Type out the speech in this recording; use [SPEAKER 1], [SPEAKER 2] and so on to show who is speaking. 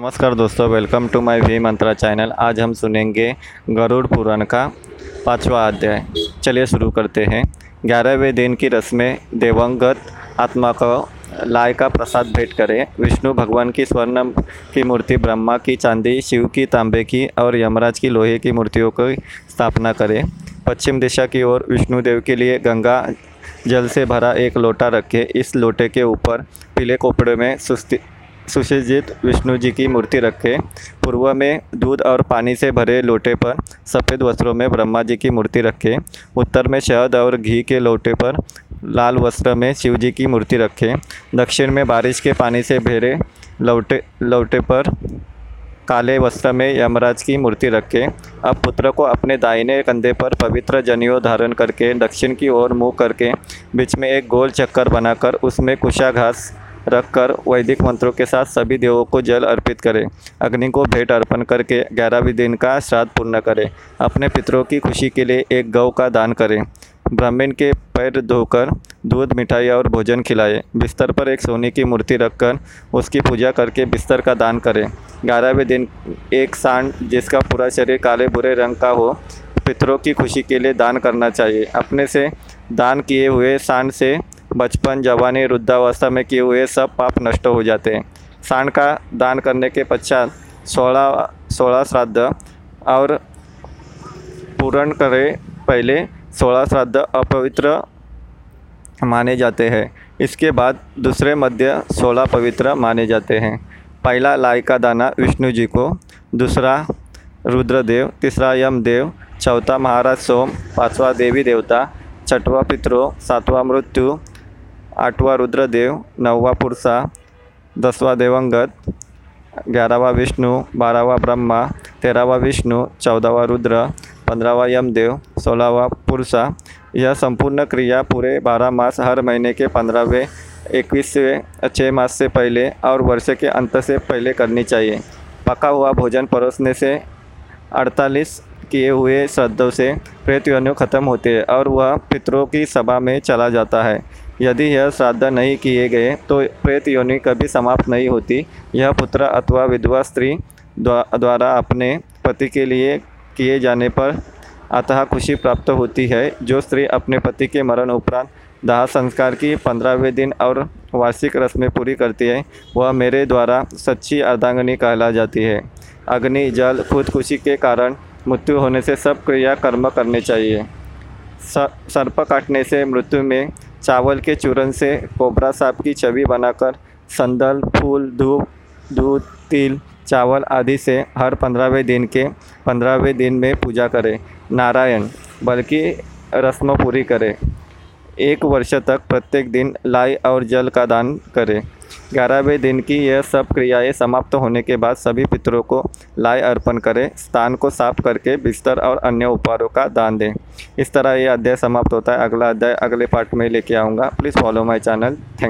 [SPEAKER 1] नमस्कार दोस्तों welcome to my V Mantra channel आज हम सुनेंगे गरुड़ पुराण का पांचवा अध्याय। चलिए शुरू करते हैं। ग्यारहवें दिन की रस्में देवंगत आत्मा को लाय का प्रसाद भेंट करें। विष्णु भगवान की स्वर्ण की मूर्ति, ब्रह्मा की चांदी, शिव की तांबे की और यमराज की लोहे की मूर्तियों की स्थापना करें। पश्चिम दिशा की ओर विष्णु देव के लिए गंगा जल से भरा एक लोटा रखें। इस लोटे के ऊपर पीले कपड़े में सुस्ती सुसज्जित विष्णु जी की मूर्ति रखें। पूर्व में दूध और पानी से भरे लोटे पर सफ़ेद वस्त्रों में ब्रह्मा जी की मूर्ति रखें। उत्तर में शहद और घी के लोटे पर लाल वस्त्र में शिव जी की मूर्ति रखें। दक्षिण में बारिश के पानी से भरे लौटे लौटे पर काले वस्त्र में यमराज की मूर्ति रखें। अब पुत्र को अपने दाहिने कंधे पर पवित्र जनियो धारण करके दक्षिण की ओर मुँह करके बीच में एक गोल चक्कर बनाकर उसमें कुशा घास रखकर वैदिक मंत्रों के साथ सभी देवों को जल अर्पित करें। अग्नि को भेंट अर्पण करके ग्यारहवीं दिन का श्राद्ध पूर्ण करें। अपने पितरों की खुशी के लिए एक गौ का दान करें। ब्राह्मण के पैर धोकर दूध, मिठाई और भोजन खिलाए। बिस्तर पर एक सोने की मूर्ति रखकर उसकी पूजा करके बिस्तर का दान करें। ग्यारहवें दिन एक सांड जिसका पूरा शरीर काले बुरे रंग का हो, पितरों की खुशी के लिए दान करना चाहिए। अपने से दान किए हुए सांड से बचपन, जवानी, वृद्धावस्था में किए हुए सब पाप नष्ट हो जाते हैं। सांड का दान करने के पश्चात सोलह सोलह श्राद्ध और पूर्ण करें पहले सोलह श्राद्ध अपवित्र माने जाते हैं। इसके बाद दूसरे मध्य सोलह पवित्र माने जाते हैं। पहला लाई का दाना विष्णु जी को, दूसरा रुद्रदेव, तीसरा यमदेव, चौथा महाराज सोम, पांचवा देवी देवता, छठवा पितरों, सातवां मृत्यु आठवा रुद्रदेव, नववा पुरुषा दसवा देवंगत, ग्यारहवा विष्णु, बारहवा ब्रह्मा, तेरहवा विष्णु, चौदहवा रुद्र, पंद्रहवा यमदेव, सोलहवा पुरुषा यह संपूर्ण क्रिया पूरे बारह मास हर महीने के पंद्रहवें, इक्कीसवें छः मास से पहले और वर्ष के अंत से पहले करनी चाहिए। पका हुआ भोजन परोसने से अड़तालीस किए हुए श्रद्धों से प्रेत योनियों खत्म होते हैं और वह पितरों की सभा में चला जाता है। यदि यह श्राद्ध नहीं किए गए तो प्रेत योनि कभी समाप्त नहीं होती। यह पुत्र अथवा विधवा स्त्री द्वारा अपने पति के लिए किए जाने पर अतः खुशी प्राप्त होती है। जो स्त्री अपने पति के मरण उपरांत दाह संस्कार की पंद्रहवें दिन और वार्षिक रस्में पूरी करती है, वह मेरे द्वारा सच्ची अर्धांगनी कहला जाती है। अग्नि, जल खुदकुशी के कारण मृत्यु होने से सब क्रिया कर्म करने चाहिए। सर्प काटने से मृत्यु में चावल के चूरन से कोबरा सांप की छवि बनाकर संदल, फूल, धूप, दूध, तिल, चावल आदि से हर पंद्रहवें दिन के पंद्रहवें दिन में पूजा करें। नारायण, बल्कि रस्म पूरी करें। एक वर्ष तक प्रत्येक दिन लाई और जल का दान करें। ग्यारहवें दिन की यह सब क्रियाएँ समाप्त होने के बाद सभी पितरों को लाय अर्पण करें, स्थान को साफ़ करके बिस्तर और अन्य उपहारों का दान दें। इस तरह यह अध्याय समाप्त होता है। अगला अध्याय अगले पार्ट में लेके आऊँगा। Please follow my channel. Thank